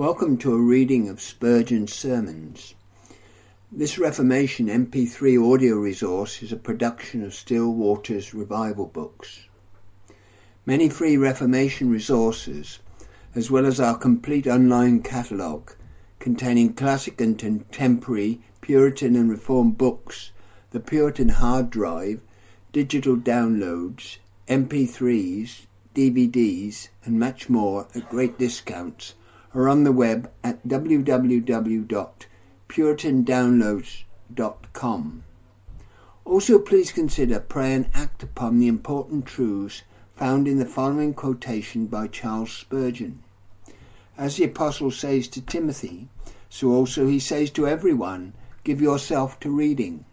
Welcome to a reading of Spurgeon's sermons. This Reformation MP3 audio resource is a production of Still Waters Revival Books. Many free Reformation resources, as well as our complete online catalogue containing classic and contemporary Puritan and Reformed books, the Puritan hard drive, digital downloads, MP3s, DVDs, and much more at great discounts are on the web at www.puritandownloads.com. Also, please consider, pray, and act upon the important truths found in the following quotation by Charles Spurgeon. As the Apostle says to Timothy, so also he says to everyone, give yourself to reading.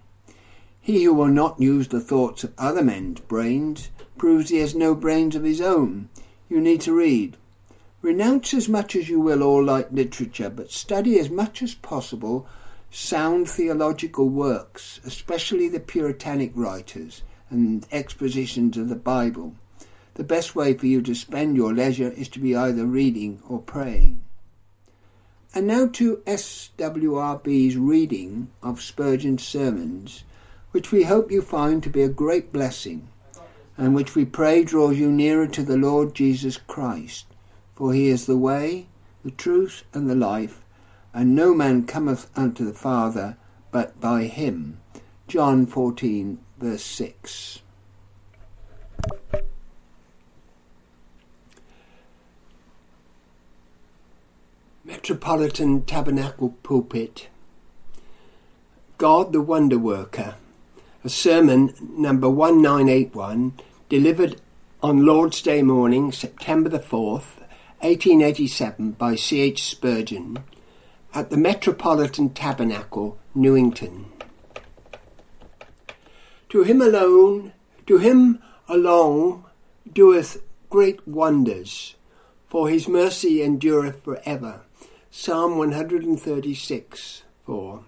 He who will not use the thoughts of other men's brains proves he has no brains of his own. You need to read. Renounce as much as you will all light literature, but study as much as possible sound theological works, especially the Puritanic writers and expositions of the Bible. The best way for you to spend your leisure is to be either reading or praying. And now to SWRB's reading of Spurgeon's sermons, which we hope you find to be a great blessing, and which we pray draws you nearer to the Lord Jesus Christ for he is the way, the truth, and the life, and no man cometh unto the Father but by him. John 14, verse 6. Metropolitan Tabernacle Pulpit God the Wonder Worker, a sermon number 1981, delivered on Lord's Day morning, September the 4th, 1887 by C. H. Spurgeon at the Metropolitan Tabernacle, Newington. To him alone, to him alone doeth great wonders, for his mercy endureth for ever. Psalm 136 4.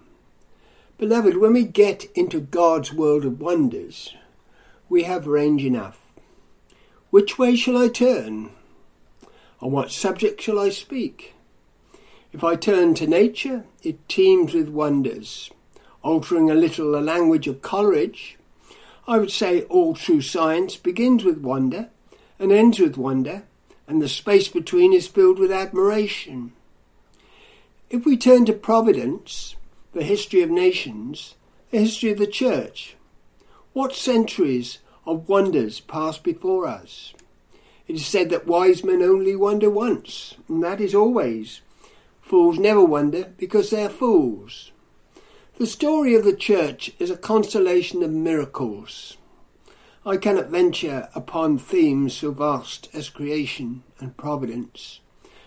Beloved, when we get into God's world of wonders, we have range enough. Which way shall I turn? On what subject shall I speak? If I turn to nature, it teems with wonders. Altering a little the language of Coleridge, I would say all true science begins with wonder and ends with wonder, and the space between is filled with admiration. If we turn to Providence, the history of nations, the history of the Church, what centuries of wonders pass before us? It is said that wise men only wonder once, and that is always. Fools never wonder because they are fools. The story of the church is a constellation of miracles. I cannot venture upon themes so vast as creation and providence.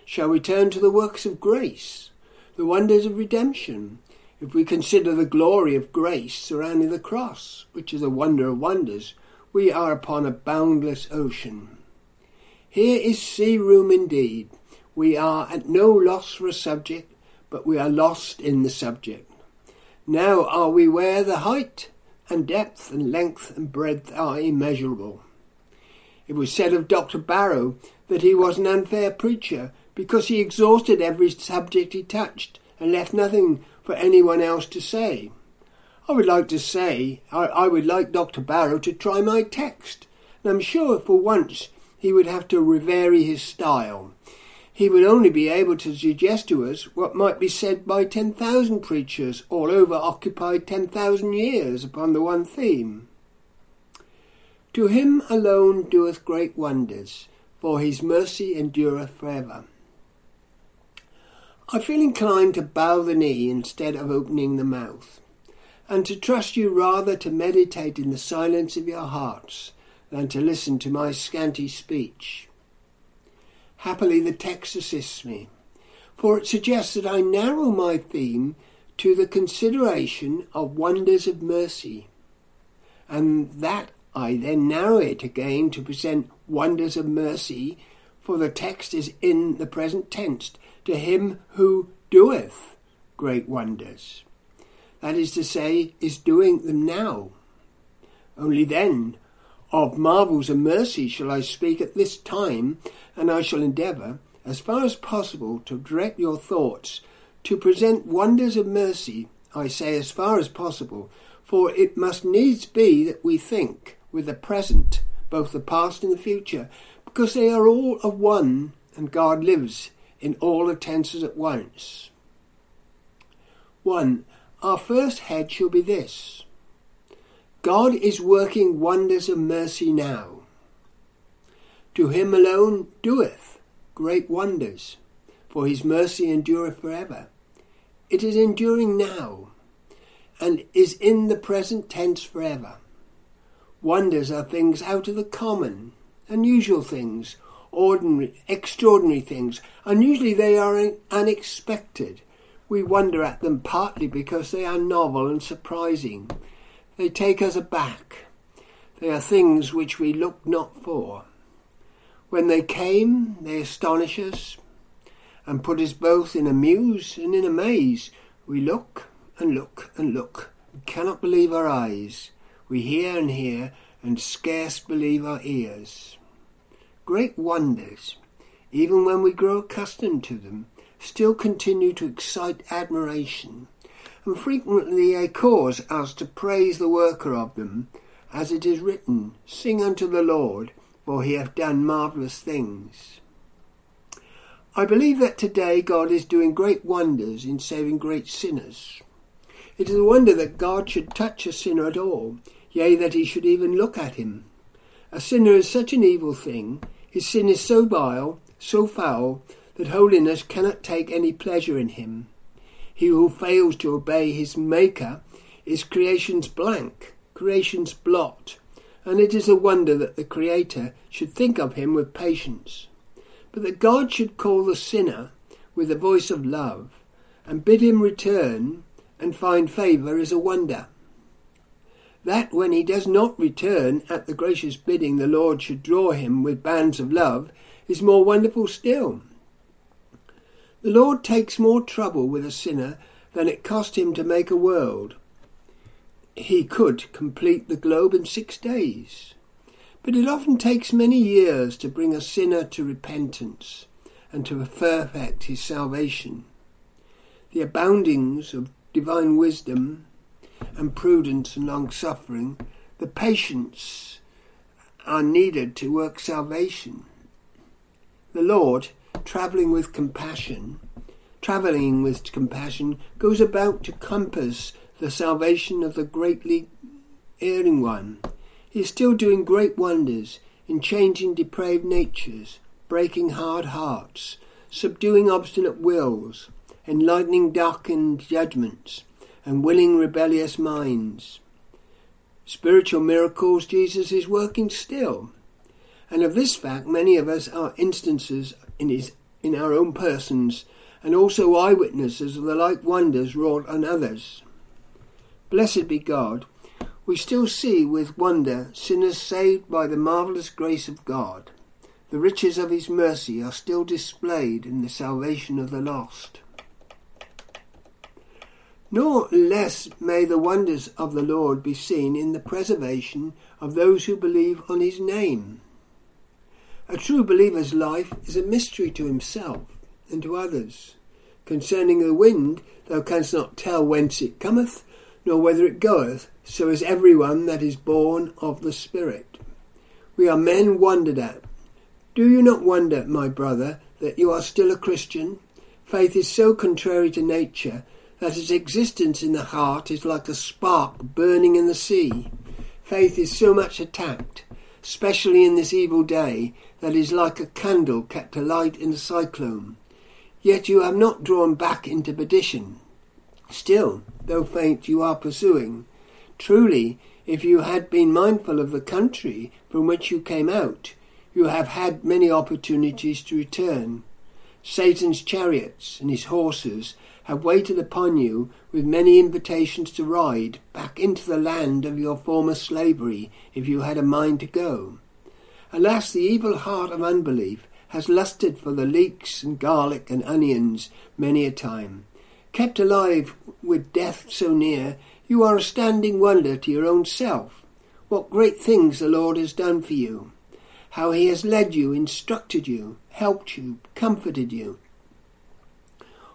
Shall we turn to the works of grace, the wonders of redemption, if we consider the glory of grace surrounding the cross, which is a wonder of wonders, we are upon a boundless ocean. Here is sea room indeed. We are at no loss for a subject, but we are lost in the subject. Now are we where the height and depth and length and breadth are immeasurable. It was said of Dr. Barrow that he was an unfair preacher because he exhausted every subject he touched and left nothing for anyone else to say. I would like to say, I, I would like Dr. Barrow to try my text, and I'm sure for once he would have to vary his style. He would only be able to suggest to us what might be said by 10,000 preachers all over occupied 10,000 years upon the one theme. To him alone doeth great wonders, for his mercy endureth for ever. I feel inclined to bow the knee instead of opening the mouth, and to trust you rather to meditate in the silence of your hearts than to listen to my scanty speech. Happily, the text assists me, for it suggests that I narrow my theme to the consideration of wonders of mercy, and that I then narrow it again to present wonders of mercy, for the text is in the present tense, to him who doeth great wonders. That is to say, is doing them now. Only then of marvels and mercy shall I speak at this time, and I shall endeavour, as far as possible, to direct your thoughts to present wonders of mercy, I say as far as possible, for it must needs be that we think with the present, both the past and the future, because they are all of one, and God lives in all the tenses at once. 1. Our first head shall be this God is working wonders of mercy now. To him alone doeth great wonders, for his mercy endureth forever. It is enduring now, and is in the present tense forever. Wonders are things out of the common, unusual things, ordinary, extraordinary things, and usually they are unexpected. We wonder at them partly because they are novel and surprising. They take us aback. They are things which we look not for. When they came, they astonish us and put us both in a muse and in a maze. We look and look and look, and cannot believe our eyes. We hear and hear, and scarce believe our ears. Great wonders, even when we grow accustomed to them, still continue to excite admiration, and frequently they cause us to praise the worker of them, as it is written, Sing unto the Lord, for he hath done marvellous things. I believe that today God is doing great wonders in saving great sinners. It is a wonder that God should touch a sinner at all, yea, that he should even look at him. A sinner is such an evil thing, his sin is so vile, so foul, that holiness cannot take any pleasure in him. He who fails to obey his Maker is creation's blank, creation's blot, and it is a wonder that the Creator should think of him with patience. But that God should call the sinner with a voice of love and bid him return and find favour is a wonder. That when he does not return at the gracious bidding the Lord should draw him with bands of love is more wonderful still. The Lord takes more trouble with a sinner than it cost him to make a world he could complete the globe in six days. But it often takes many years to bring a sinner to repentance and to perfect his salvation. The aboundings of divine wisdom and prudence and long suffering, the patience are needed to work salvation. The Lord, travelling with compassion, travelling with compassion, goes about to compass the salvation of the greatly erring one. He is still doing great wonders in changing depraved natures, breaking hard hearts, subduing obstinate wills, enlightening darkened judgments, and willing rebellious minds. Spiritual miracles Jesus is working still. And of this fact, many of us are instances in, his, in our own persons and also eyewitnesses of the like wonders wrought on others. Blessed be God, we still see with wonder sinners saved by the marvellous grace of God. The riches of his mercy are still displayed in the salvation of the lost. Nor less may the wonders of the Lord be seen in the preservation of those who believe on his name. A true believer's life is a mystery to himself and to others. Concerning the wind, thou canst not tell whence it cometh, nor whither it goeth, so is every one that is born of the Spirit. We are men wondered at. Do you not wonder, my brother, that you are still a Christian? Faith is so contrary to nature that its existence in the heart is like a spark burning in the sea. Faith is so much attacked, especially in this evil day, that is like a candle kept alight in a cyclone. Yet you have not drawn back into perdition. Still, though faint, you are pursuing. Truly, if you had been mindful of the country from which you came out, you have had many opportunities to return. Satan's chariots and his horses have waited upon you with many invitations to ride back into the land of your former slavery if you had a mind to go. Alas, the evil heart of unbelief has lusted for the leeks and garlic and onions many a time. Kept alive with death so near, you are a standing wonder to your own self. What great things the Lord has done for you. how he has led you, instructed you, helped you, comforted you.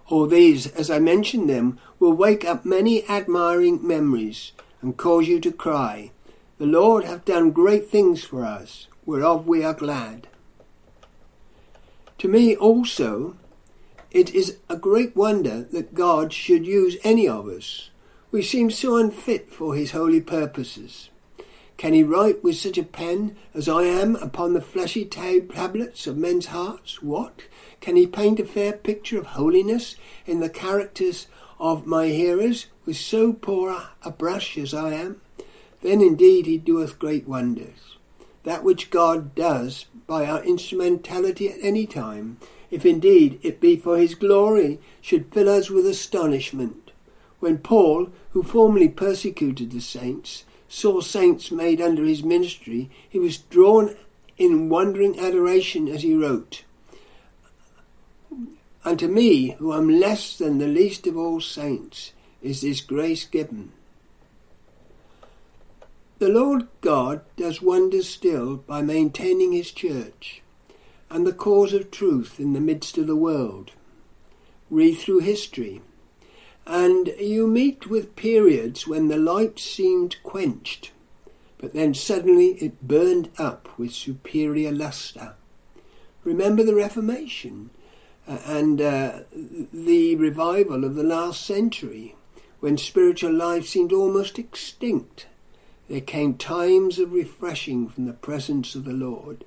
All these, as I mention them, will wake up many admiring memories and cause you to cry, The Lord hath done great things for us, whereof we are glad. To me also, it is a great wonder that God should use any of us. We seem so unfit for his holy purposes. Can he write with such a pen as I am upon the fleshy tablets of men's hearts? What? Can he paint a fair picture of holiness in the characters of my hearers with so poor a brush as I am? Then indeed he doeth great wonders. That which God does by our instrumentality at any time, if indeed it be for his glory, should fill us with astonishment. When Paul, who formerly persecuted the saints, saw saints made under his ministry, he was drawn in wondering adoration as he wrote, Unto me, who am less than the least of all saints, is this grace given. The Lord God does wonders still by maintaining his church and the cause of truth in the midst of the world. Read through history and you meet with periods when the light seemed quenched, but then suddenly it burned up with superior lustre. Remember the Reformation uh, and uh, the revival of the last century, when spiritual life seemed almost extinct. There came times of refreshing from the presence of the Lord.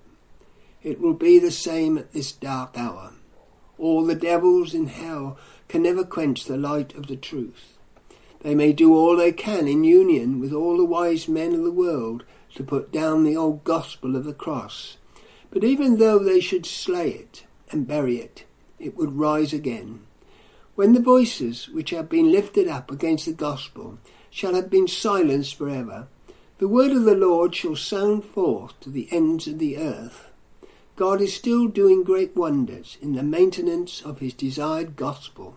It will be the same at this dark hour. All the devils in hell can never quench the light of the truth. They may do all they can in union with all the wise men of the world to put down the old gospel of the cross. But even though they should slay it and bury it, it would rise again. When the voices which have been lifted up against the gospel shall have been silenced for ever, the word of the Lord shall sound forth to the ends of the earth. God is still doing great wonders in the maintenance of his desired gospel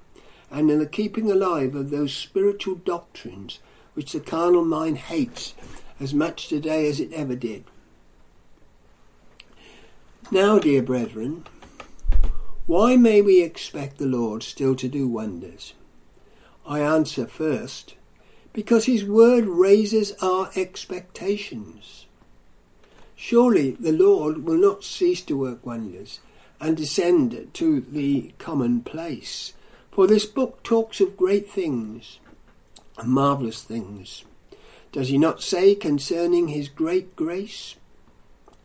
and in the keeping alive of those spiritual doctrines which the carnal mind hates as much today as it ever did. Now, dear brethren, why may we expect the Lord still to do wonders? I answer first, because his word raises our expectations. Surely the Lord will not cease to work wonders and descend to the common place for this book talks of great things, marvellous things. Does he not say concerning his great grace,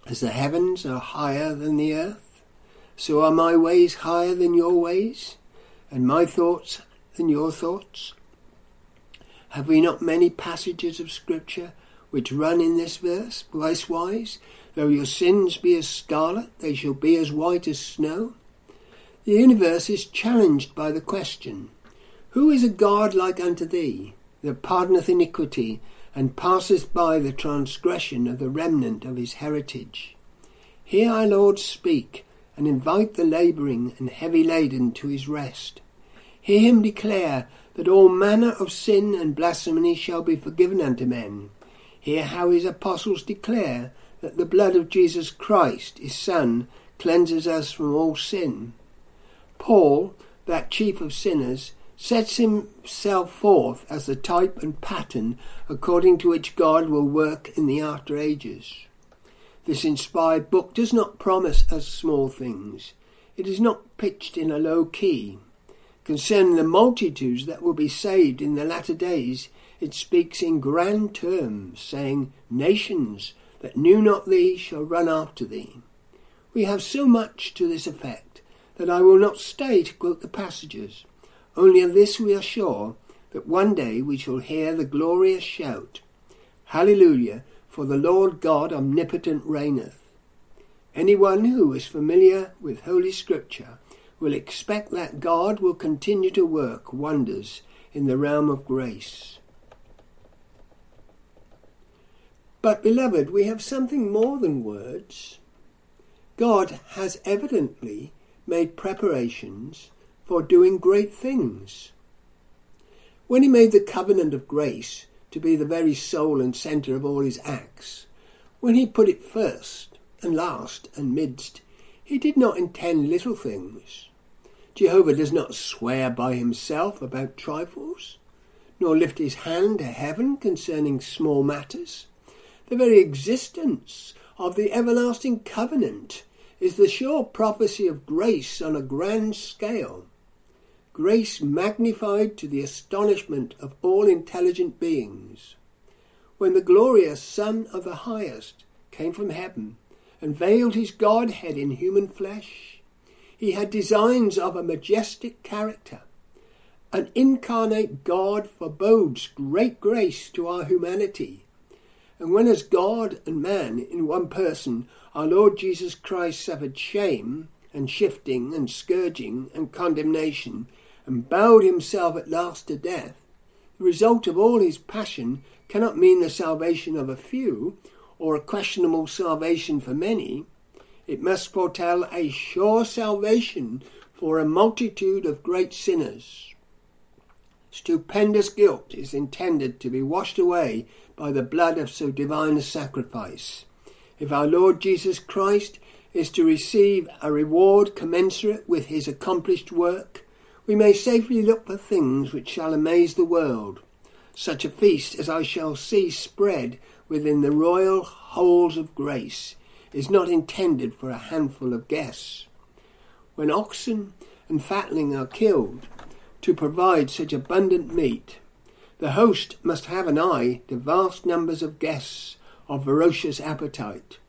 As the heavens are higher than the earth, so are my ways higher than your ways, and my thoughts than your thoughts? Have we not many passages of Scripture which run in this verse, likewise, though your sins be as scarlet, they shall be as white as snow? The universe is challenged by the question Who is a God like unto thee, that pardoneth iniquity, and passeth by the transgression of the remnant of his heritage? Hear our Lord speak, and invite the labouring and heavy laden to his rest. Hear him declare that all manner of sin and blasphemy shall be forgiven unto men. Hear how his apostles declare that the blood of Jesus Christ, his Son, cleanses us from all sin. Paul, that chief of sinners, sets himself forth as the type and pattern according to which God will work in the after ages. This inspired book does not promise us small things. It is not pitched in a low key. Concerning the multitudes that will be saved in the latter days, it speaks in grand terms, saying, Nations that knew not thee shall run after thee. We have so much to this effect that I will not stay to quote the passages. Only of this we are sure, that one day we shall hear the glorious shout, Hallelujah, for the Lord God omnipotent reigneth. Anyone who is familiar with Holy Scripture will expect that God will continue to work wonders in the realm of grace. But, beloved, we have something more than words. God has evidently made preparations for doing great things. When he made the covenant of grace to be the very soul and centre of all his acts, when he put it first, and last and midst, he did not intend little things. Jehovah does not swear by himself about trifles, nor lift his hand to heaven concerning small matters. The very existence of the everlasting covenant is the sure prophecy of grace on a grand scale. Grace magnified to the astonishment of all intelligent beings. When the glorious Son of the Highest came from heaven and veiled his Godhead in human flesh, he had designs of a majestic character. An incarnate God forebodes great grace to our humanity. And when, as God and man in one person, our Lord Jesus Christ suffered shame and shifting and scourging and condemnation and bowed himself at last to death, the result of all his passion cannot mean the salvation of a few or a questionable salvation for many. It must foretell a sure salvation for a multitude of great sinners. Stupendous guilt is intended to be washed away by the blood of so divine a sacrifice. If our Lord Jesus Christ is to receive a reward commensurate with his accomplished work, we may safely look for things which shall amaze the world, such a feast as I shall see spread within the royal halls of grace is not intended for a handful of guests. When oxen and fatling are killed to provide such abundant meat, the host must have an eye to vast numbers of guests of voracious appetite.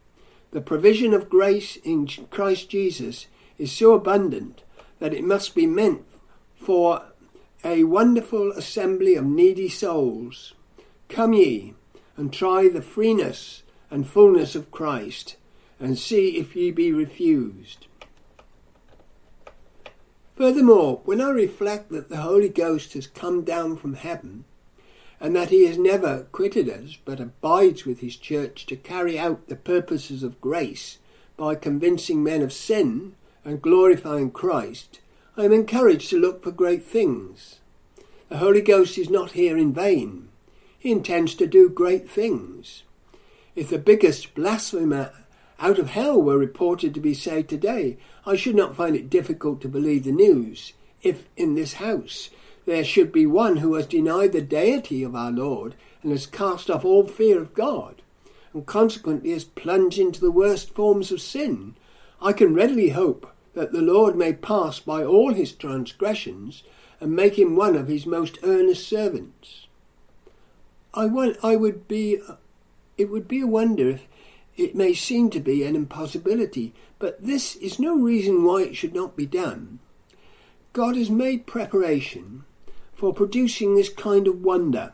The provision of grace in Christ Jesus is so abundant that it must be meant for a wonderful assembly of needy souls. Come ye and try the freeness and fullness of Christ, and see if ye be refused. Furthermore, when I reflect that the Holy Ghost has come down from heaven, and that he has never quitted us, but abides with his church to carry out the purposes of grace by convincing men of sin and glorifying Christ, I am encouraged to look for great things. The Holy Ghost is not here in vain. He intends to do great things. If the biggest blasphemer out of hell were reported to be saved today, I should not find it difficult to believe the news. If in this house there should be one who has denied the deity of our Lord and has cast off all fear of God, and consequently has plunged into the worst forms of sin, I can readily hope that the Lord may pass by all his transgressions and make him one of his most earnest servants. I, want, I would be, it would be a wonder if it may seem to be an impossibility, but this is no reason why it should not be done. God has made preparation for producing this kind of wonder.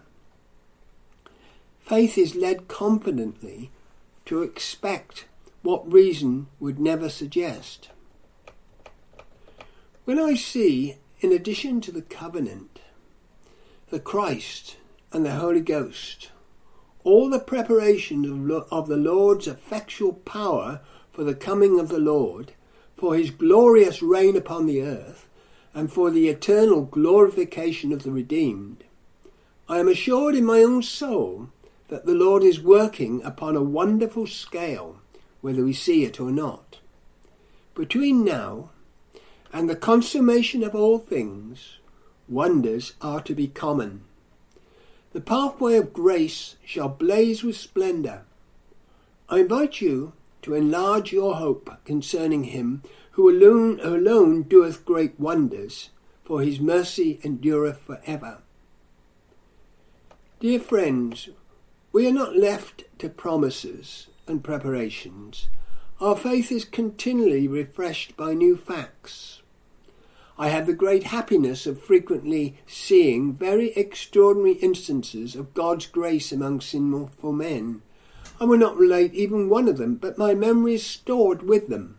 Faith is led confidently to expect what reason would never suggest. When I see, in addition to the covenant, the Christ and the Holy Ghost, all the preparation of the Lord's effectual power for the coming of the Lord, for his glorious reign upon the earth, and for the eternal glorification of the redeemed, I am assured in my own soul that the Lord is working upon a wonderful scale, whether we see it or not. Between now and the consummation of all things, wonders are to be common. The pathway of grace shall blaze with splendour. I invite you to enlarge your hope concerning him who alone, alone doeth great wonders, for his mercy endureth for ever. Dear friends, we are not left to promises and preparations. Our faith is continually refreshed by new facts. I have the great happiness of frequently seeing very extraordinary instances of God's grace among sinful men. I will not relate even one of them, but my memory is stored with them.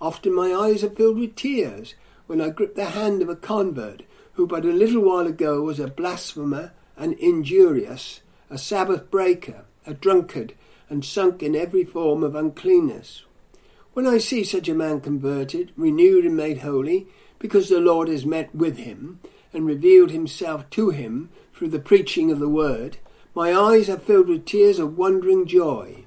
Often my eyes are filled with tears when I grip the hand of a convert who but a little while ago was a blasphemer and injurious, a Sabbath breaker, a drunkard, and sunk in every form of uncleanness. When I see such a man converted, renewed, and made holy, because the Lord has met with him and revealed himself to him through the preaching of the word, my eyes are filled with tears of wondering joy.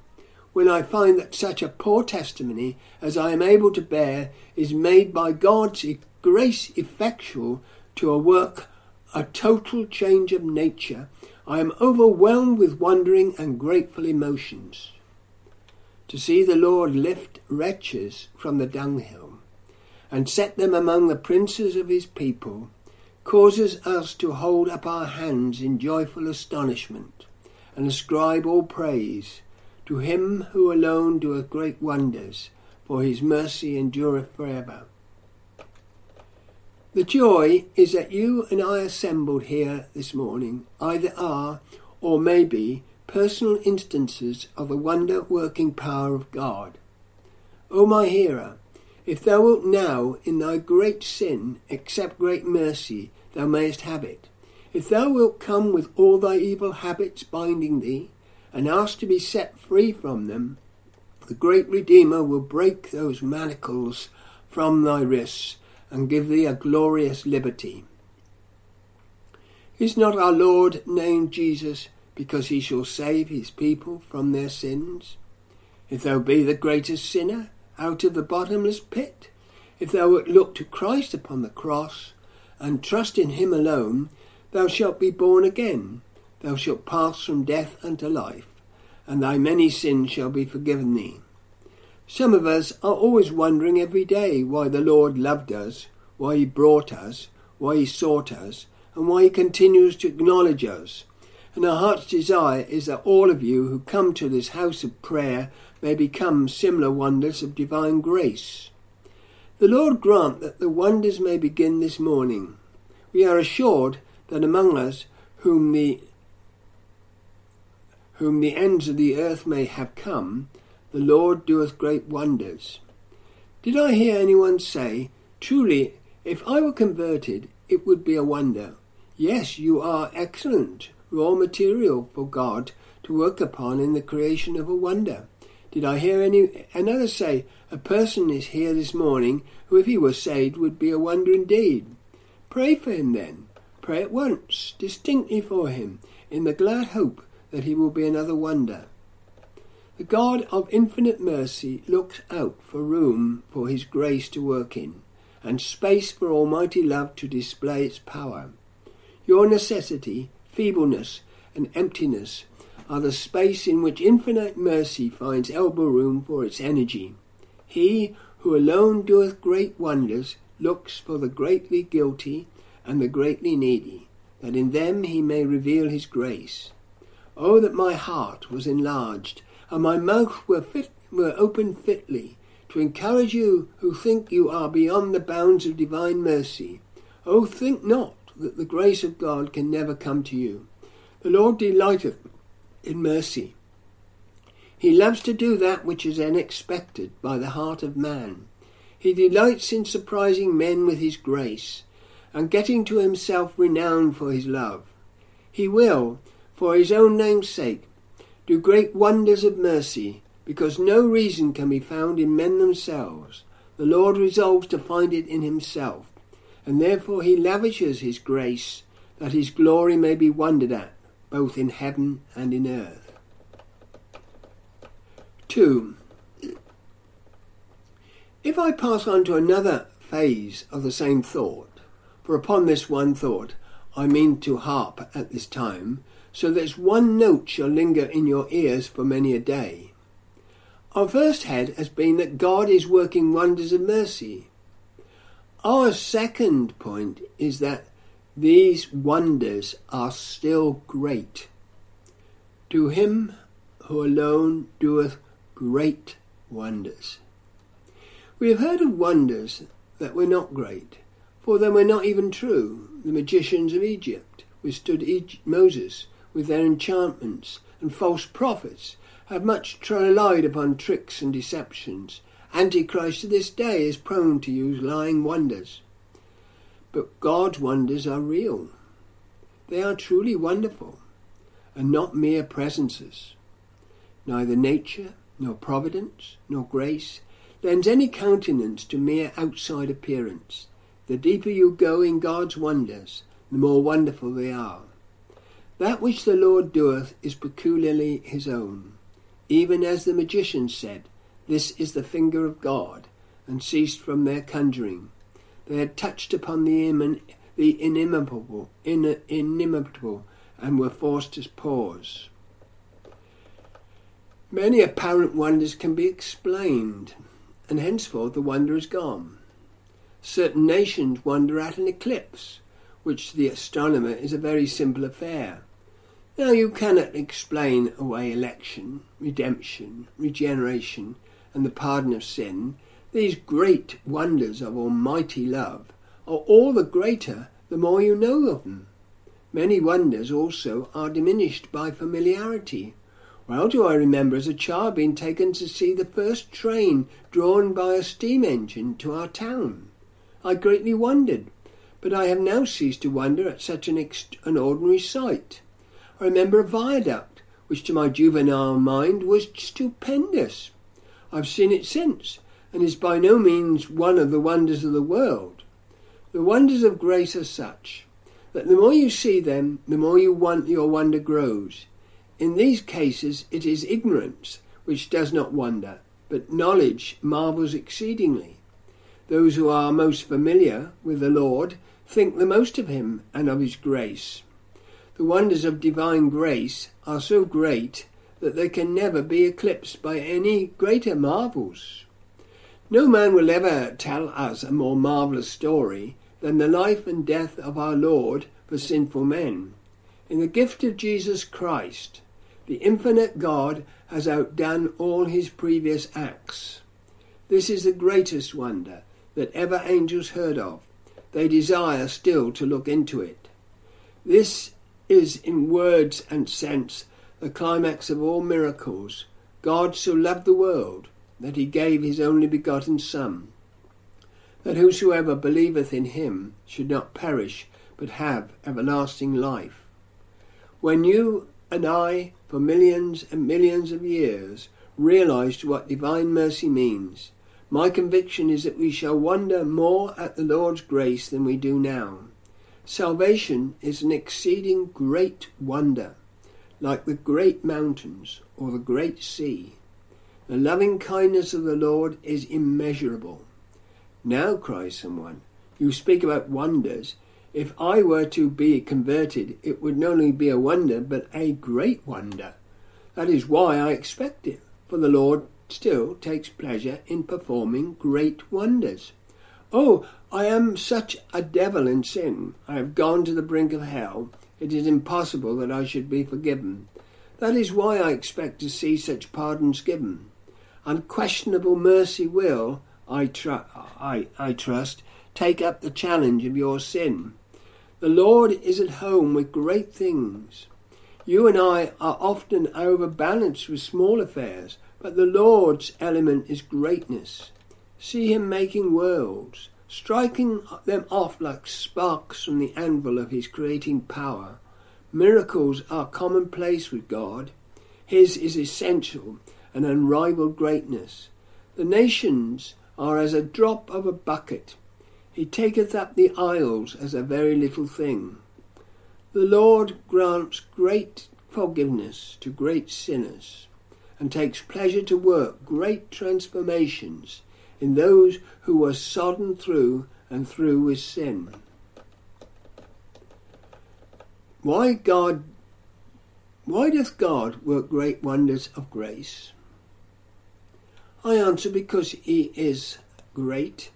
When I find that such a poor testimony as I am able to bear is made by God's grace effectual to a work, a total change of nature, I am overwhelmed with wondering and grateful emotions. To see the Lord lift wretches from the dunghill and set them among the princes of his people causes us to hold up our hands in joyful astonishment and ascribe all praise to him who alone doeth great wonders, for his mercy endureth for ever. The joy is that you and I assembled here this morning either are, or may be, personal instances of the wonder working power of God. O my hearer, if thou wilt now in thy great sin accept great mercy, thou mayest have it. If thou wilt come with all thy evil habits binding thee, and ask to be set free from them, the great Redeemer will break those manacles from thy wrists and give thee a glorious liberty. Is not our Lord named Jesus because he shall save his people from their sins? If thou be the greatest sinner out of the bottomless pit, if thou wilt look to Christ upon the cross and trust in him alone, thou shalt be born again, thou shalt pass from death unto life, and thy many sins shall be forgiven thee. Some of us are always wondering every day why the Lord loved us, why He brought us, why He sought us, and why He continues to acknowledge us. And our heart's desire is that all of you who come to this house of prayer may become similar wonders of divine grace. The Lord grant that the wonders may begin this morning. We are assured that among us whom the whom the ends of the earth may have come, the Lord doeth great wonders. Did I hear anyone say, Truly, if I were converted, it would be a wonder? Yes, you are excellent raw material for God to work upon in the creation of a wonder. Did I hear any another say, A person is here this morning who, if he were saved, would be a wonder indeed? Pray for him then. Pray at once, distinctly for him, in the glad hope that he will be another wonder. The God of infinite mercy looks out for room for his grace to work in, and space for almighty love to display its power. Your necessity, feebleness, and emptiness are the space in which infinite mercy finds elbow room for its energy. He who alone doeth great wonders looks for the greatly guilty and the greatly needy, that in them he may reveal his grace. Oh, that my heart was enlarged and my mouth were, fit, were open fitly to encourage you who think you are beyond the bounds of divine mercy. Oh, think not that the grace of God can never come to you. The Lord delighteth in mercy. He loves to do that which is unexpected by the heart of man. He delights in surprising men with his grace and getting to himself renown for his love. He will, for his own name's sake, do great wonders of mercy, because no reason can be found in men themselves. The Lord resolves to find it in himself, and therefore he lavishes his grace, that his glory may be wondered at, both in heaven and in earth. 2. If I pass on to another phase of the same thought, for upon this one thought I mean to harp at this time, so that one note shall linger in your ears for many a day. Our first head has been that God is working wonders of mercy. Our second point is that these wonders are still great. To him who alone doeth great wonders. We have heard of wonders that were not great, for they were not even true. The magicians of Egypt withstood Moses with their enchantments, and false prophets have much relied upon tricks and deceptions. Antichrist to this day is prone to use lying wonders. But God's wonders are real. They are truly wonderful, and not mere presences. Neither nature, nor providence, nor grace lends any countenance to mere outside appearance. The deeper you go in God's wonders, the more wonderful they are. That which the Lord doeth is peculiarly his own. even as the magicians said, This is the finger of God, and ceased from their conjuring. They had touched upon the, im- the inimitable, in- inimitable, and were forced to pause. Many apparent wonders can be explained, and henceforth the wonder is gone. Certain nations wonder at an eclipse, which to the astronomer is a very simple affair. Now you cannot explain away election, redemption, regeneration, and the pardon of sin. These great wonders of almighty love are all the greater the more you know of them. Many wonders also are diminished by familiarity. Well do I remember as a child being taken to see the first train drawn by a steam engine to our town. I greatly wondered, but I have now ceased to wonder at such an, ex- an ordinary sight. I remember a viaduct, which to my juvenile mind was stupendous. I've seen it since, and is by no means one of the wonders of the world. The wonders of grace are such that the more you see them, the more you want your wonder grows. In these cases, it is ignorance which does not wonder, but knowledge marvels exceedingly. Those who are most familiar with the Lord think the most of him and of his grace. The wonders of divine grace are so great that they can never be eclipsed by any greater marvels. No man will ever tell us a more marvellous story than the life and death of our Lord for sinful men. In the gift of Jesus Christ, the infinite God has outdone all his previous acts. This is the greatest wonder that ever angels heard of. They desire still to look into it. This is, in words and sense, the climax of all miracles. God so loved the world that he gave his only begotten Son, that whosoever believeth in him should not perish, but have everlasting life. When you and I, for millions and millions of years, realized what divine mercy means, my conviction is that we shall wonder more at the Lord's grace than we do now. Salvation is an exceeding great wonder, like the great mountains or the great sea. The loving kindness of the Lord is immeasurable. Now, cries someone, you speak about wonders. If I were to be converted, it would not only be a wonder, but a great wonder. That is why I expect it, for the Lord still takes pleasure in performing great wonders. Oh, I am such a devil in sin. I have gone to the brink of hell. It is impossible that I should be forgiven. That is why I expect to see such pardons given. Unquestionable mercy will, I, tr- I, I trust, take up the challenge of your sin. The Lord is at home with great things. You and I are often overbalanced with small affairs, but the Lord's element is greatness. See him making worlds, striking them off like sparks from the anvil of his creating power. Miracles are commonplace with God. His is essential and unrivaled greatness. The nations are as a drop of a bucket. He taketh up the isles as a very little thing. The Lord grants great forgiveness to great sinners and takes pleasure to work great transformations in those who were sodden through and through with sin. Why God why doth God work great wonders of grace? I answer because he is great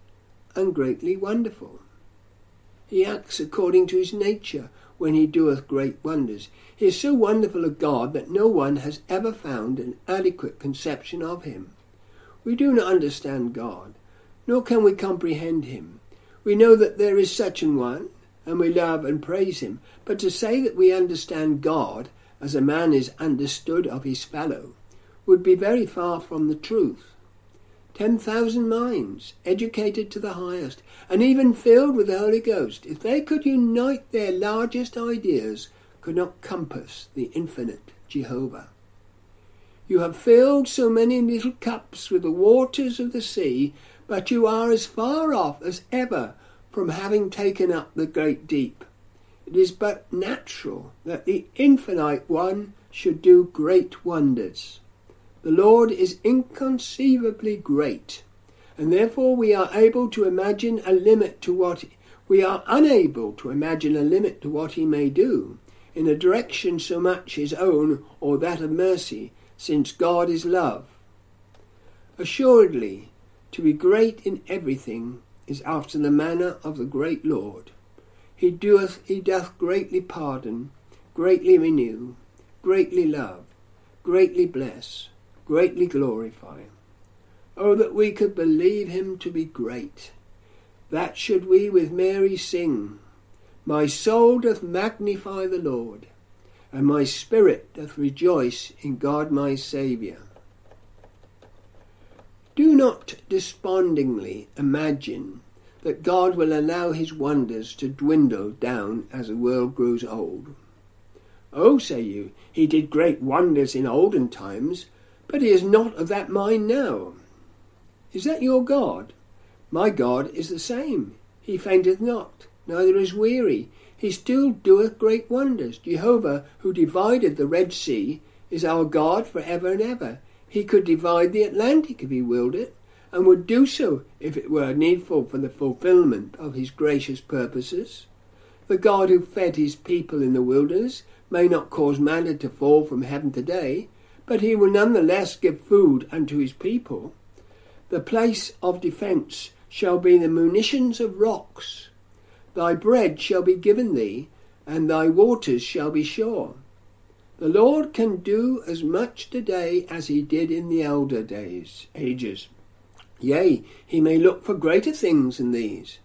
and greatly wonderful. He acts according to his nature when he doeth great wonders. He is so wonderful a God that no one has ever found an adequate conception of him. We do not understand God, nor can we comprehend him. We know that there is such an one, and we love and praise him, but to say that we understand God as a man is understood of his fellow would be very far from the truth. Ten thousand minds, educated to the highest, and even filled with the Holy Ghost, if they could unite their largest ideas, could not compass the infinite Jehovah. You have filled so many little cups with the waters of the sea, but you are as far off as ever from having taken up the great deep. It is but natural that the infinite one should do great wonders. The Lord is inconceivably great, and therefore we are able to imagine a limit to what we are unable to imagine a limit to what he may do in a direction so much his own or that of mercy, since God is love. Assuredly, to be great in everything is after the manner of the great Lord. He doeth he doth greatly pardon, greatly renew, greatly love, greatly bless, greatly glorify. Oh, that we could believe him to be great. That should we with Mary sing. My soul doth magnify the Lord, and my spirit doth rejoice in God my Saviour. Do not despondingly imagine that God will allow his wonders to dwindle down as the world grows old. Oh, say you, he did great wonders in olden times, but he is not of that mind now. Is that your God? My God is the same. He fainteth not, neither is weary. He still doeth great wonders. Jehovah, who divided the Red Sea, is our God for ever and ever. He could divide the Atlantic if he willed it, and would do so if it were needful for the fulfilment of his gracious purposes. The God who fed his people in the wilderness may not cause manna to fall from heaven today, but he will none the less give food unto his people. The place of defence shall be the munitions of rocks. Thy bread shall be given thee, and thy waters shall be sure. The Lord can do as much today as he did in the elder days, ages. Yea, he may look for greater things than these.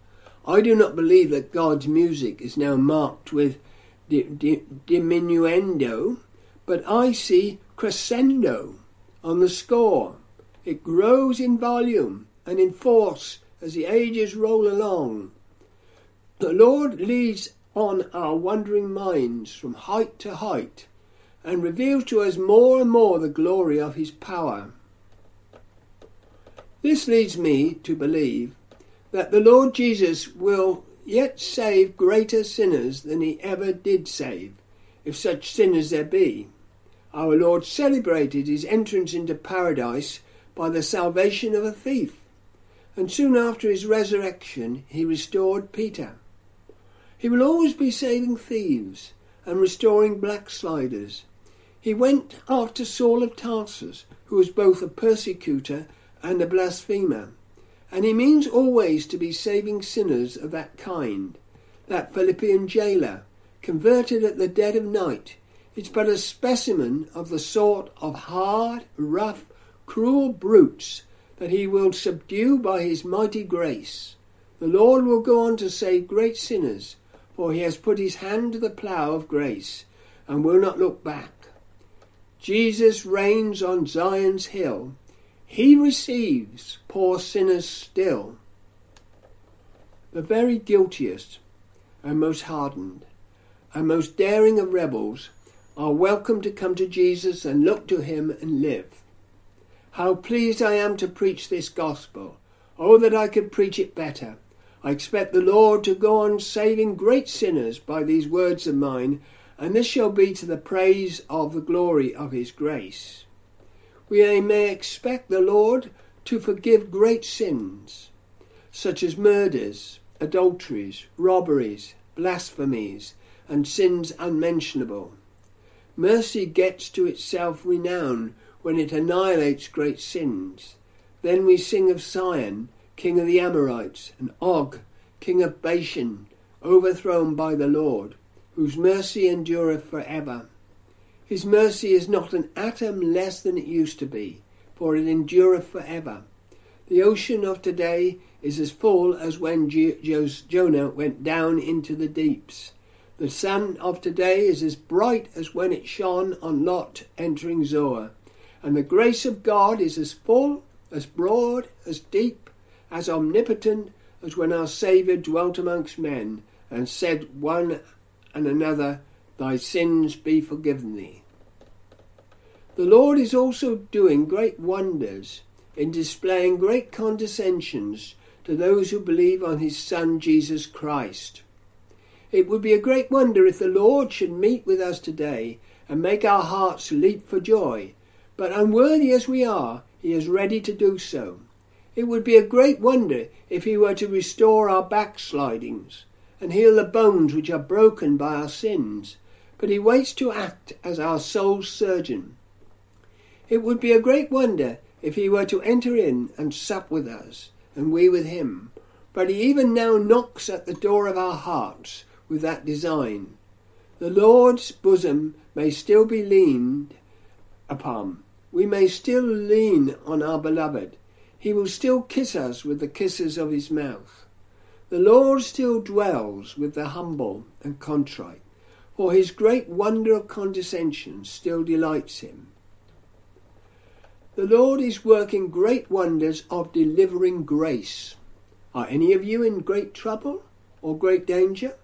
I do not believe that God's music is now marked with di- di- diminuendo, but I see crescendo on the score. It grows in volume and in force as the ages roll along. The Lord leads on our wandering minds from height to height and reveals to us more and more the glory of his power. This leads me to believe that the Lord Jesus will yet save greater sinners than he ever did save, if such sinners there be. Our Lord celebrated his entrance into paradise by the salvation of a thief, and soon after his resurrection he restored Peter. He will always be saving thieves and restoring backsliders. He went after Saul of Tarsus, who was both a persecutor and a blasphemer, and he means always to be saving sinners of that kind. That Philippian jailer, converted at the dead of night, is but a specimen of the sort of hard, rough, cruel brutes that he will subdue by his mighty grace. The Lord will go on to save great sinners, for he has put his hand to the plough of grace and will not look back. Jesus reigns on Zion's hill. He receives poor sinners still. The very guiltiest and most hardened and most daring of rebels are welcome to come to Jesus and look to him and live. How pleased I am to preach this gospel. Oh, that I could preach it better. I expect the Lord to go on saving great sinners by these words of mine, and this shall be to the praise of the glory of his grace. We may expect the Lord to forgive great sins, such as murders, adulteries, robberies, blasphemies, and sins unmentionable. Mercy gets to itself renown when it annihilates great sins. Then we sing of Sihon, king of the Amorites, and Og, king of Bashan, overthrown by the Lord, whose mercy endureth for ever. His mercy is not an atom less than it used to be, for it endureth for ever. The ocean of today is as full as when Jonah went down into the deeps. The sun of today is as bright as when it shone on Lot entering Zoar, and the grace of God is as full, as broad, as deep, as omnipotent as when our Saviour dwelt amongst men and said one and another, Thy sins be forgiven thee. The Lord is also doing great wonders in displaying great condescensions to those who believe on his Son Jesus Christ. It would be a great wonder if the Lord should meet with us today and make our hearts leap for joy, But unworthy as we are, he is ready to do so. It would be a great wonder if he were to restore our backslidings and heal the bones which are broken by our sins, but he waits to act as our soul's surgeon. It would be a great wonder if he were to enter in and sup with us, and we with him, but he even now knocks at the door of our hearts with that design. The Lord's bosom may still be leaned upon. We may still lean on our beloved. He will still kiss us with the kisses of his mouth. The Lord still dwells with the humble and contrite, for his great wonder of condescension still delights him. The Lord is working great wonders of delivering grace. Are any of you in great trouble or great danger?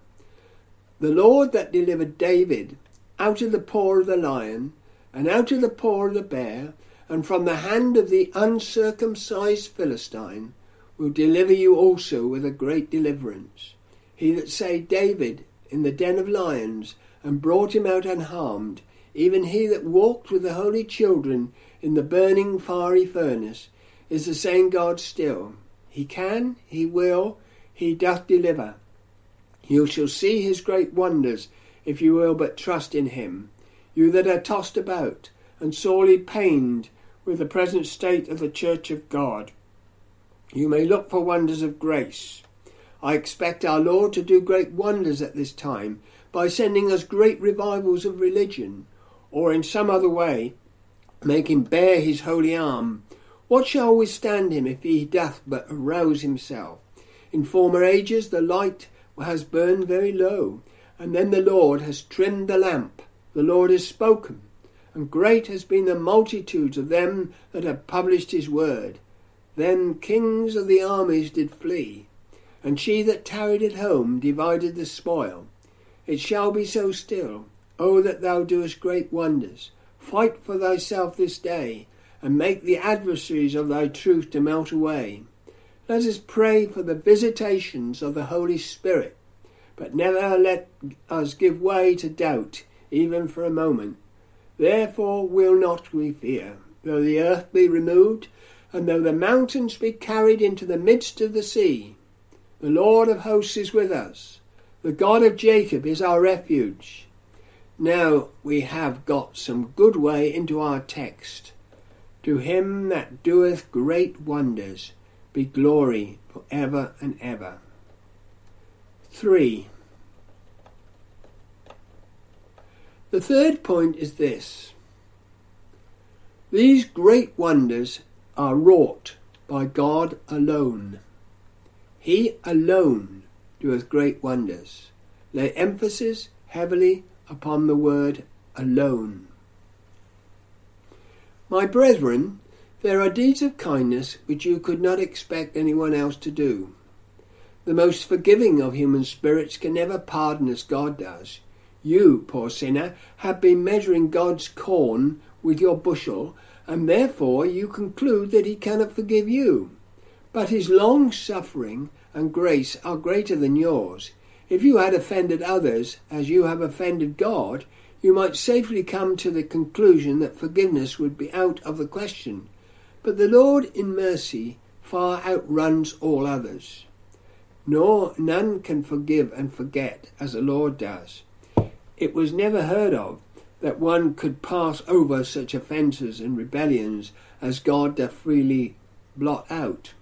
The Lord that delivered David out of the paw of the lion, and out of the paw of the bear, and from the hand of the uncircumcised Philistine, will deliver you also with a great deliverance. He that saved David in the den of lions, and brought him out unharmed, even he that walked with the holy children in the burning fiery furnace, is the same God still. He can, he will, he doth deliver. You shall see his great wonders, if you will but trust in him. You that are tossed about and sorely pained with the present state of the Church of God, you may look for wonders of grace. I expect our Lord to do great wonders at this time by sending us great revivals of religion, or in some other way make him bear his holy arm what shall withstand him if he doth but arouse himself? In former ages the light has burned very low, and then the Lord has trimmed the lamp. The Lord has spoken, and great has been the multitudes of them that have published his word. Then kings of the armies did flee, and she that tarried at home divided the spoil. It shall be so still. O that thou doest great wonders. Fight for thyself this day, and make the adversaries of thy truth to melt away. Let us pray for the visitations of the Holy Spirit, but never let us give way to doubt, even for a moment. Therefore will not we fear, though the earth be removed, and though the mountains be carried into the midst of the sea. The Lord of hosts is with us. The God of Jacob is our refuge. Now we have got some good way into our text. To him that doeth great wonders be glory for ever and ever. 3. The third point is this These great wonders are wrought by God alone. He alone doeth great wonders. Lay emphasis heavily upon the word alone. My brethren, there are deeds of kindness which you could not expect anyone else to do. The most forgiving of human spirits can never pardon as God does. You, poor sinner, have been measuring God's corn with your bushel, and therefore you conclude that he cannot forgive you. But his long suffering and grace are greater than yours. If you had offended others as you have offended God, you might safely come to the conclusion that forgiveness would be out of the question. But the Lord in mercy far outruns all others. Nor none can forgive and forget as the Lord does. It was never heard of that one could pass over such offences and rebellions as God doth freely blot out.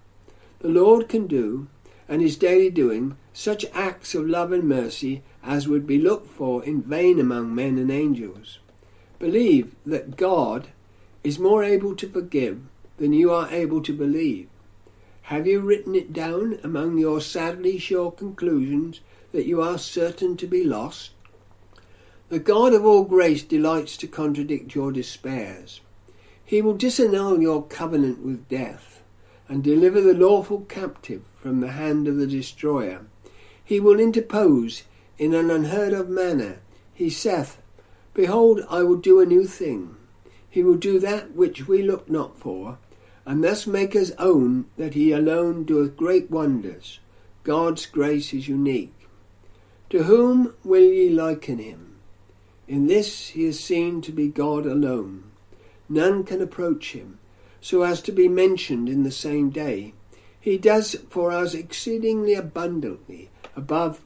The Lord can do, and is daily doing, such acts of love and mercy as would be looked for in vain among men and angels. Believe that God is more able to forgive than you are able to believe. Have you written it down among your sadly sure conclusions that you are certain to be lost? The God of all grace delights to contradict your despairs. He will disannul your covenant with death and deliver the lawful captive from the hand of the destroyer. He will interpose in an unheard of manner. He saith, Behold, I will do a new thing. He will do that which we look not for, and thus make us own that he alone doeth great wonders. God's grace is unique. To whom will ye liken him? In this he is seen to be God alone. none can approach him, so as to be mentioned in the same day. He does for us exceedingly abundantly above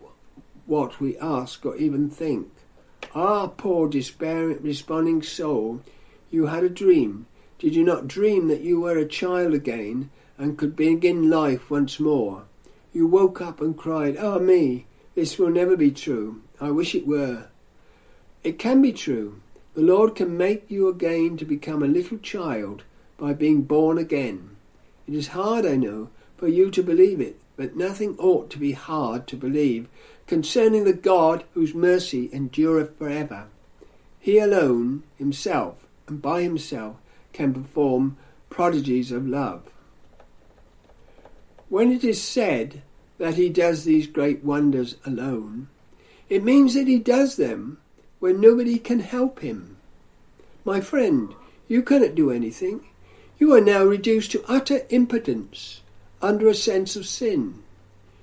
what we ask or even think. Ah, poor despairing, responding soul, you had a dream. Did you not dream that you were a child again and could begin life once more? You woke up and cried, Ah, me, this will never be true. I wish it were. It can be true. The Lord can make you again to become a little child by being born again. It is hard, I know, for you to believe it, but nothing ought to be hard to believe concerning the God whose mercy endureth for ever. He alone, himself, and by himself, can perform prodigies of love. When it is said that he does these great wonders alone, it means that he does them when nobody can help him. My friend, you cannot do anything. You are now reduced to utter impotence under a sense of sin.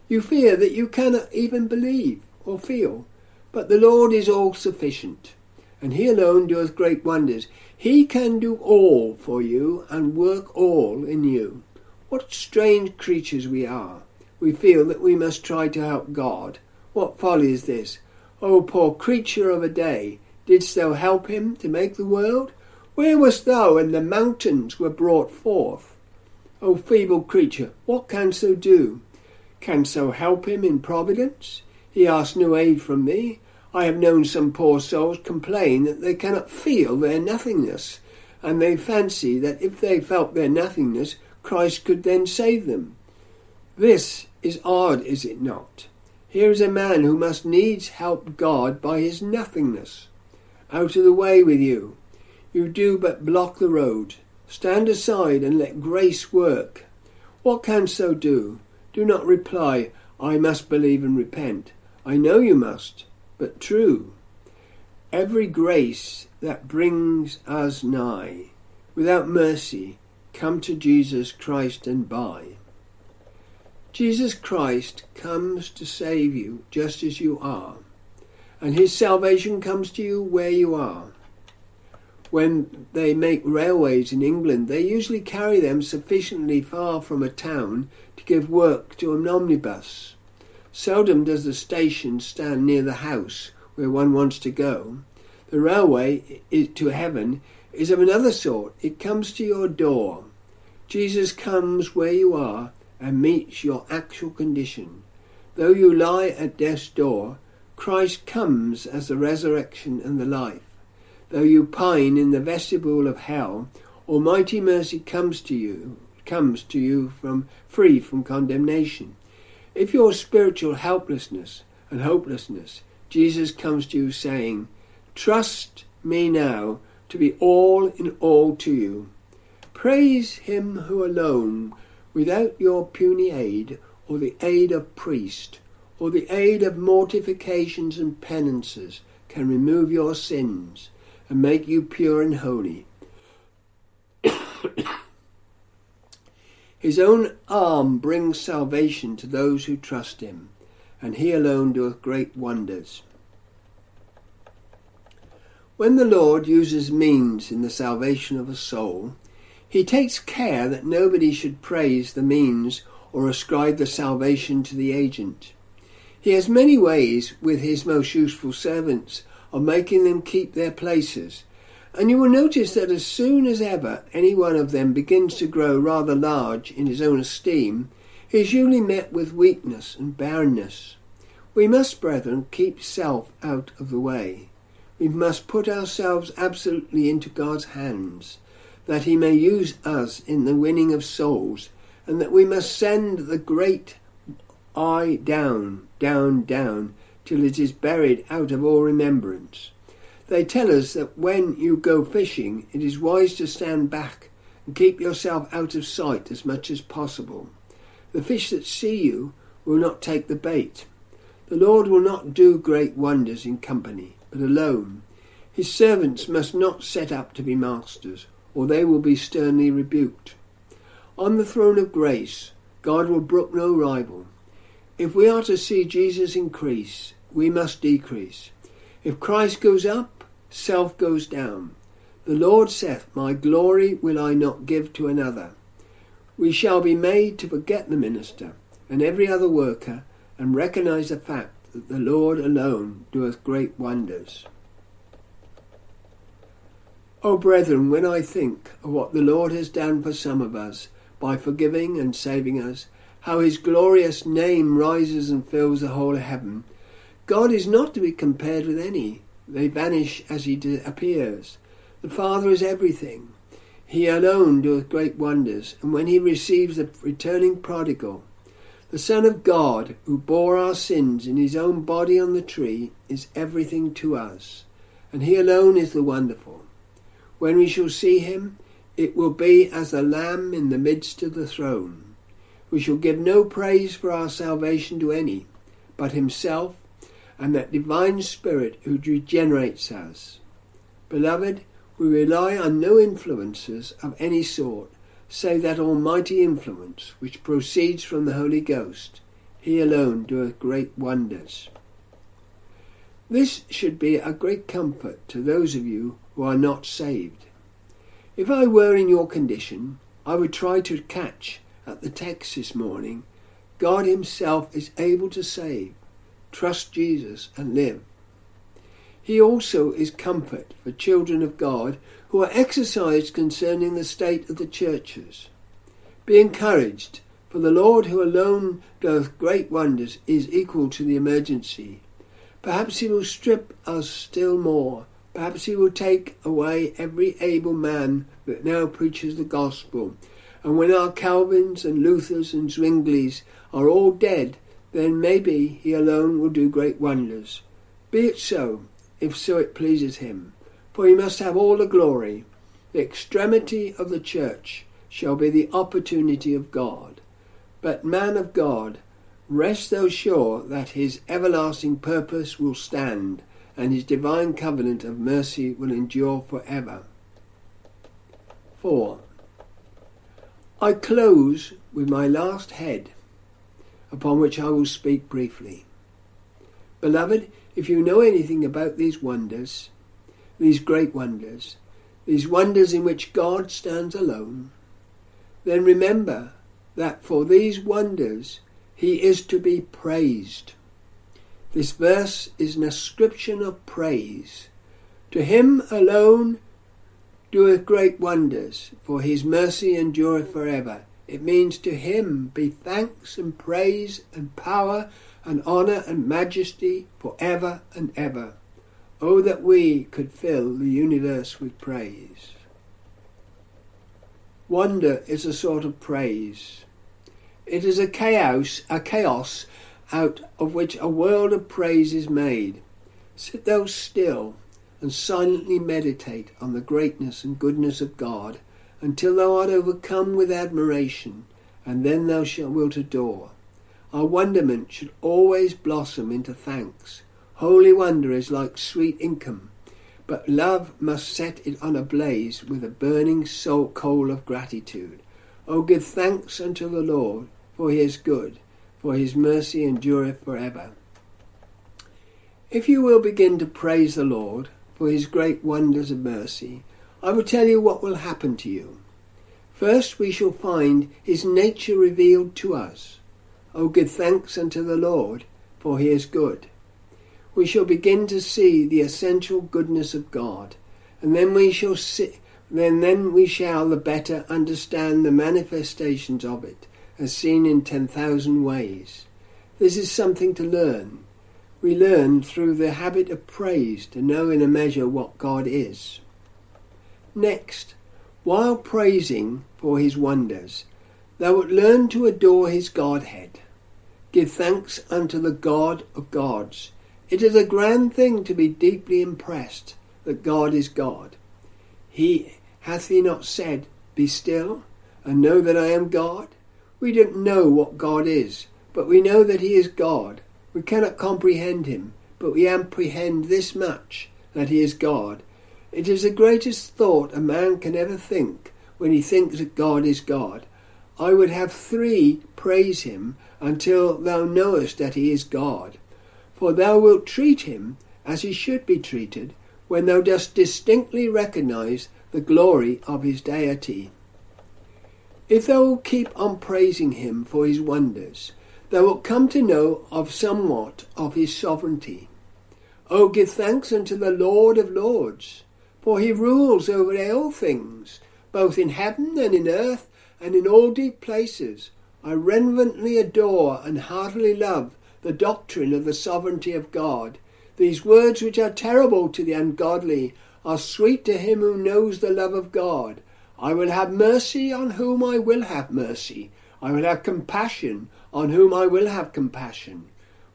You fear that you cannot even believe or feel, but the Lord is all sufficient, and He alone doeth great wonders. He can do all for you and work all in you. What strange creatures we are! We feel that we must try to help God. What folly is this? O poor creature of a day, didst thou help him to make the world? Where wast thou when the mountains were brought forth? O feeble creature, what canst thou do? Canst thou help him in providence? He asks no aid from thee. I have known some poor souls complain that they cannot feel their nothingness, and they fancy that if they felt their nothingness, Christ could then save them. This is odd, is it not? Here is a man who must needs help God by his nothingness. Out of the way with you. You do but block the road. Stand aside and let grace work. What canst thou do? Do not reply, I must believe and repent. I know you must, but true. Every grace that brings us nigh, without mercy, come to Jesus Christ and buy. Jesus Christ comes to save you just as you are, and his salvation comes to you where you are when they make railways in England, they usually carry them sufficiently far from a town to give work to an omnibus. Seldom does the station stand near the house where one wants to go. The railway to heaven is of another sort. It comes to your door. Jesus comes where you are and meets your actual condition. Though you lie at death's door, Christ comes as the resurrection and the life. Though you pine in the vestibule of hell, Almighty mercy comes to you, comes to you from free from condemnation. If your spiritual helplessness and hopelessness, Jesus comes to you saying, Trust me now to be all in all to you. Praise him who alone, without your puny aid, or the aid of priest, or the aid of mortifications and penances, can remove your sins and make you pure and holy. His own arm brings salvation to those who trust him, and he alone doeth great wonders. When the Lord uses means in the salvation of a soul, he takes care that nobody should praise the means or ascribe the salvation to the agent. He has many ways with his most useful servants of making them keep their places. And you will notice that as soon as ever any one of them begins to grow rather large in his own esteem, he is usually met with weakness and barrenness. We must, brethren, keep self out of the way. We must put ourselves absolutely into God's hands, that he may use us in the winning of souls, and that we must send the great I down, down, down, till it is buried out of all remembrance. They tell us that when you go fishing, it is wise to stand back and keep yourself out of sight as much as possible. The fish that see you will not take the bait. The Lord will not do great wonders in company, but alone. His servants must not set up to be masters, or they will be sternly rebuked. On the throne of grace, God will brook no rival. If we are to see Jesus increase, we must decrease. If Christ goes up, self goes down. The Lord saith, My glory will I not give to another. We shall be made to forget the minister and every other worker, and recognize the fact that the Lord alone doeth great wonders. O brethren, when I think of what the Lord has done for some of us by forgiving and saving us, how his glorious name rises and fills the whole of heaven, God is not to be compared with any. They vanish as he appears. The Father is everything. He alone doeth great wonders, and when he receives the returning prodigal, the Son of God, who bore our sins in his own body on the tree, is everything to us, and he alone is the wonderful. When we shall see him, it will be as a lamb in the midst of the throne. We shall give no praise for our salvation to any, but himself and that divine Spirit who regenerates us. Beloved, we rely on no influences of any sort, save that almighty influence which proceeds from the Holy Ghost. He alone doeth great wonders. This should be a great comfort to those of you are not saved. If I were in your condition, I would try to catch at the text this morning God Himself is able to save. Trust Jesus and live. He also is comfort for children of God who are exercised concerning the state of the churches. Be encouraged, for the Lord who alone doeth great wonders is equal to the emergency. Perhaps he will strip us still more Perhaps he will take away every able man that now preaches the gospel. And when our Calvins and Luthers and Zwinglis are all dead, then maybe he alone will do great wonders. Be it so, if so it pleases him. For he must have all the glory. The extremity of the church shall be the opportunity of God. But man of God, rest thou sure that his everlasting purpose will stand and his divine covenant of mercy will endure for ever. 4. I close with my last head, upon which I will speak briefly. Beloved, if you know anything about these wonders, these great wonders, these wonders in which God stands alone, then remember that for these wonders he is to be praised. This verse is an ascription of praise. To him alone doeth great wonders, for his mercy endureth forever. It means to him be thanks and praise and power and honour and majesty for ever and ever. Oh, that we could fill the universe with praise. Wonder is a sort of praise. It is a chaos, a chaos out of which a world of praise is made. Sit thou still and silently meditate on the greatness and goodness of God until thou art overcome with admiration, and then thou shalt wilt adore. Our wonderment should always blossom into thanks. Holy wonder is like sweet income, but love must set it on a blaze with a burning soul coal of gratitude. O give thanks unto the Lord, for he is good for his mercy endureth for ever. If you will begin to praise the Lord for his great wonders of mercy, I will tell you what will happen to you. First, we shall find his nature revealed to us. O give thanks unto the Lord, for he is good. We shall begin to see the essential goodness of God, and then we shall see, then, then we shall the better understand the manifestations of it as seen in 10,000 ways. This is something to learn. We learn through the habit of praise to know in a measure what God is. Next, while praising for his wonders, thou wilt learn to adore his Godhead. Give thanks unto the God of gods. It is a grand thing to be deeply impressed that God is God. He hath he not said, Be still, and know that I am God? We don't know what God is, but we know that He is God. We cannot comprehend Him, but we apprehend this much, that He is God. It is the greatest thought a man can ever think when he thinks that God is God. I would have three praise Him until thou knowest that He is God. For thou wilt treat Him as He should be treated when thou dost distinctly recognize the glory of his deity. If thou wilt keep on praising him for his wonders, thou wilt come to know of somewhat of his sovereignty. O give thanks unto the Lord of Lords, for he rules over all things, both in heaven and in earth and in all deep places. I reverently adore and heartily love the doctrine of the sovereignty of God. These words, which are terrible to the ungodly, are sweet to him who knows the love of God. I will have mercy on whom I will have mercy. I will have compassion on whom I will have compassion.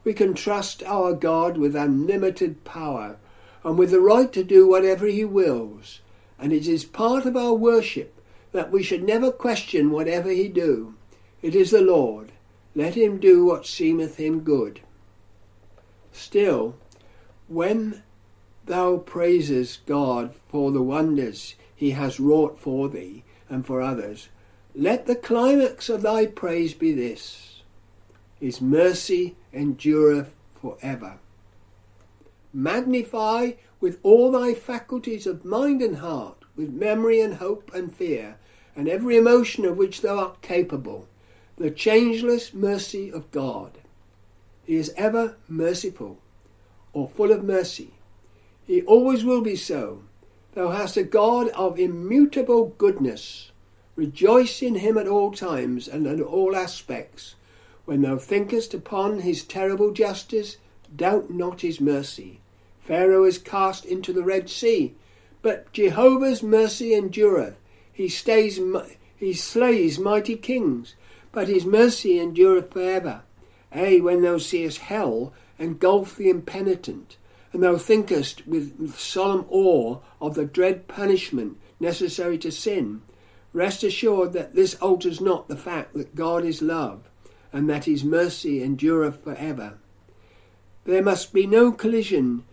We can trust our God with unlimited power and with the right to do whatever he wills. And it is part of our worship that we should never question whatever he do. It is the Lord. Let him do what seemeth him good. Still, when thou praises God for the wonders he has wrought for thee and for others, let the climax of thy praise be this His mercy endureth for ever. Magnify with all thy faculties of mind and heart, with memory and hope and fear, and every emotion of which thou art capable, the changeless mercy of God. He is ever merciful, or full of mercy, he always will be so. Thou hast a God of immutable goodness. Rejoice in him at all times and in all aspects. When thou thinkest upon his terrible justice, doubt not his mercy. Pharaoh is cast into the Red Sea, but Jehovah's mercy endureth. He stays, he slays mighty kings, but his mercy endureth for ever. Ay, when thou seest hell engulf the impenitent, and thou thinkest with solemn awe of the dread punishment necessary to sin, rest assured that this alters not the fact that God is love, and that his mercy endureth for ever. There must be no collision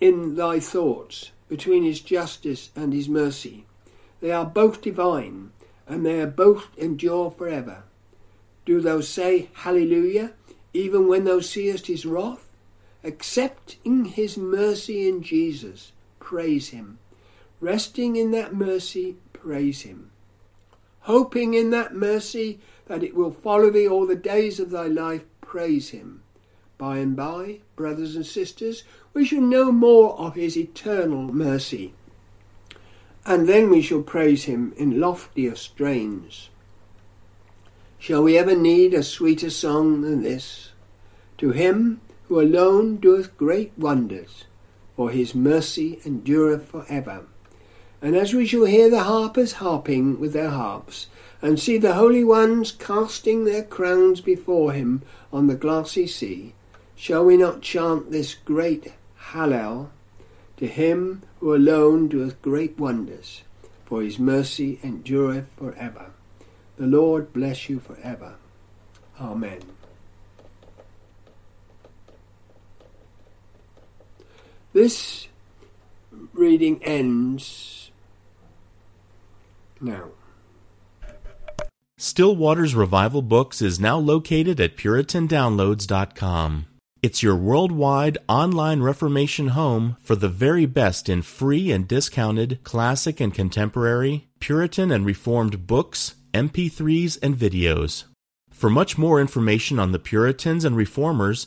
in thy thoughts between his justice and his mercy. They are both divine, and they are both endure for ever. Do thou say Hallelujah, even when thou seest his wrath? Accepting his mercy in Jesus, praise him. Resting in that mercy, praise him. Hoping in that mercy that it will follow thee all the days of thy life, praise him. By and by, brothers and sisters, we shall know more of his eternal mercy. And then we shall praise him in loftier strains. Shall we ever need a sweeter song than this? To him who alone doeth great wonders, for his mercy endureth for ever. And as we shall hear the harpers harping with their harps, and see the holy ones casting their crowns before him on the glassy sea, shall we not chant this great Hallel to him who alone doeth great wonders, for his mercy endureth for ever. The Lord bless you for ever. Amen. This reading ends now. Still Waters Revival Books is now located at PuritanDownloads.com. It's your worldwide online Reformation home for the very best in free and discounted classic and contemporary, Puritan and Reformed books, MP3s, and videos. For much more information on the Puritans and Reformers,